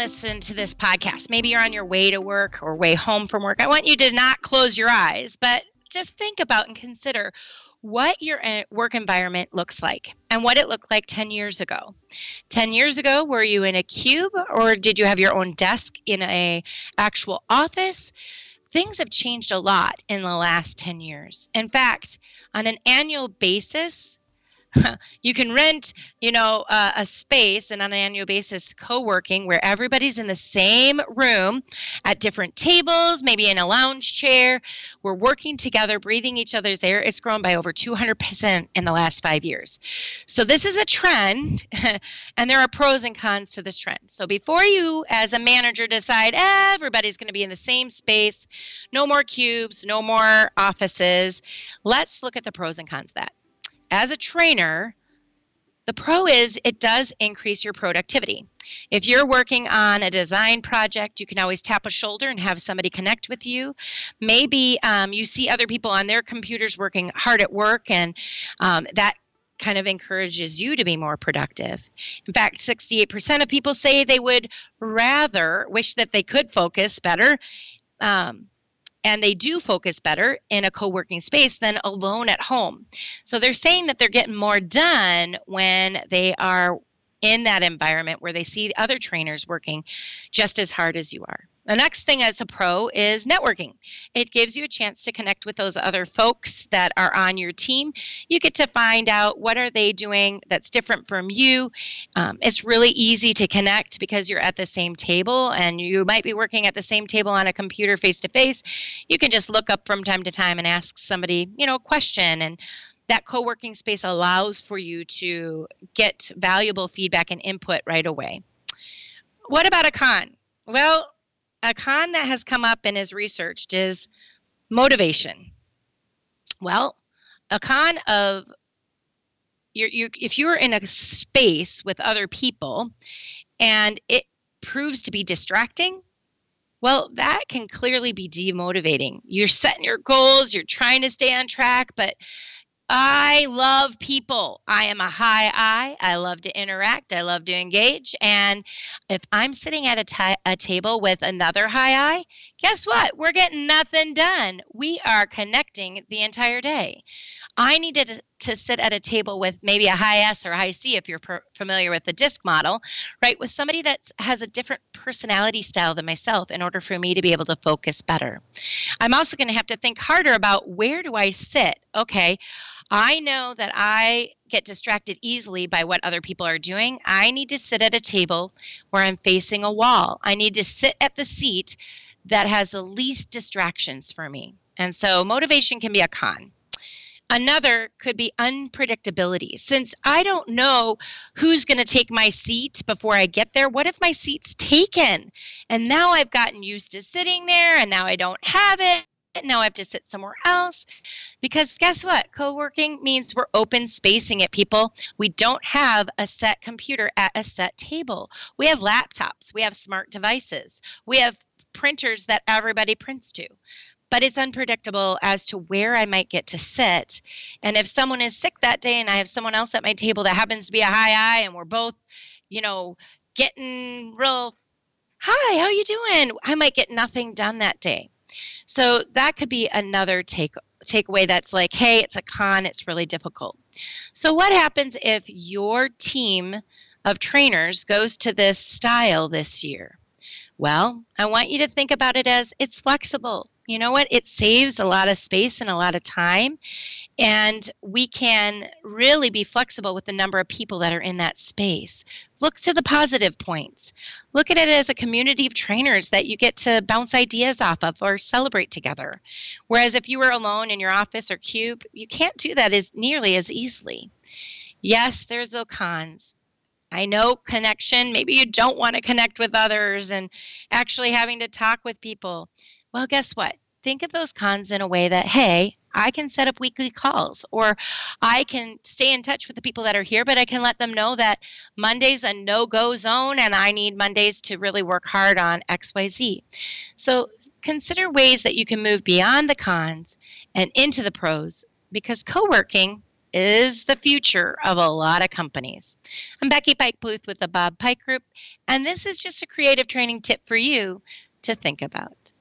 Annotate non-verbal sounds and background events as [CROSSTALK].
listen to this podcast, maybe you're on your way to work or way home from work, I want you to not close your eyes, but just think about and consider what your uh, work environment looks like and what it looked like 10 years ago. 10 years ago, were you in a cube or did you have your own desk in a actual office? Things have changed a lot in the last 10 years. In fact, on an annual basis, [LAUGHS] you can rent, you know, uh, a space and on an annual basis co-working where everybody's in the same room at different tables, maybe in a lounge chair. We're working together, breathing each other's air. It's grown by over 200% in the last five years. So this is a trend, [LAUGHS] and there are pros and cons to this trend. So before you, as a manager, decide everybody's going to be in the same space, no more cubes, no more offices, let's look at the pros and cons of that as a trainer, the pro is it does increase your productivity. If you're working on a design project, you can always tap a shoulder and have somebody connect with you. Maybe um, you see other people on their computers working hard at work, and um, that kind of encourages you to be more productive. In fact, 68% of people say they would rather wish that they could focus better um, and they do focus better in a co-working space than alone at home. So they're saying that they're getting more done when they are in that environment where they see other trainers working just as hard as you are. The next thing as a pro is networking. It gives you a chance to connect with those other folks that are on your team. You get to find out what are they doing that's different from you. Um, it's really easy to connect because you're at the same table and you might be working at the same table on a computer face to face. You can just look up from time to time and ask somebody, you know, a question and that co-working space allows for you to get valuable feedback and input right away. What about a con? Well, a con that has come up and is researched is motivation. Well, a con of you're, you if you're in a space with other people and it proves to be distracting, well, that can clearly be demotivating. You're setting your goals, you're trying to stay on track, but I love people. I am a high I. I love to interact. I love to engage. And if I'm sitting at a, table with another high I, guess what? We're getting nothing done. We are connecting the entire day. I needed to, to sit at a table with maybe a high S or high C if you're per- familiar with the DISC model, right? With somebody that has a different personality style than myself in order for me to be able to focus better. I'm also going to have to think harder about where do I sit? Okay I know that I get distracted easily by what other people are doing. I need to sit at a table where I'm facing a wall. I need to sit at the seat that has the least distractions for me. And so motivation can be a con. Another could be unpredictability. Since I don't know who's going to take my seat before I get there, what if my seat's taken? And now I've gotten used to sitting there and now I don't have it now I have to sit somewhere else. Because guess what? Co working means we're open spacing it, people. We don't have a set computer at a set table. We have laptops, we have smart devices, we have printers that everybody prints to. But it's unpredictable as to where I might get to sit. And if someone is sick that day and I have someone else at my table that happens to be a high I and we're both, you know, getting real, hi, how you doing? I might get nothing done that day. So that could be another take takeaway that's like, hey, it's a con, it's really difficult. So what happens if your team of trainers goes to this style this year? Well, I want you to think about it as it's flexible you know what? It saves a lot of space and a lot of time. And we can really be flexible with the number of people that are in that space. Look to the positive points. Look at it as a community of trainers that you get to bounce ideas off of or celebrate together. Whereas if you were alone in your office or cube, you can't do that as nearly as easily. Yes, there's no cons, I know connection. Maybe you don't want to connect with others and actually having to talk with people. Well, guess what? Think of those cons in a way that, hey, I can set up weekly calls or I can stay in touch with the people that are here, but I can let them know that Monday's a no go zone and I need Mondays to really work hard on XYZ. So consider ways that you can move beyond the cons and into the pros because co working is the future of a lot of companies. I'm Becky Pike Pluth with the Bob Pike Group, and this is just a creative training tip for you to think about.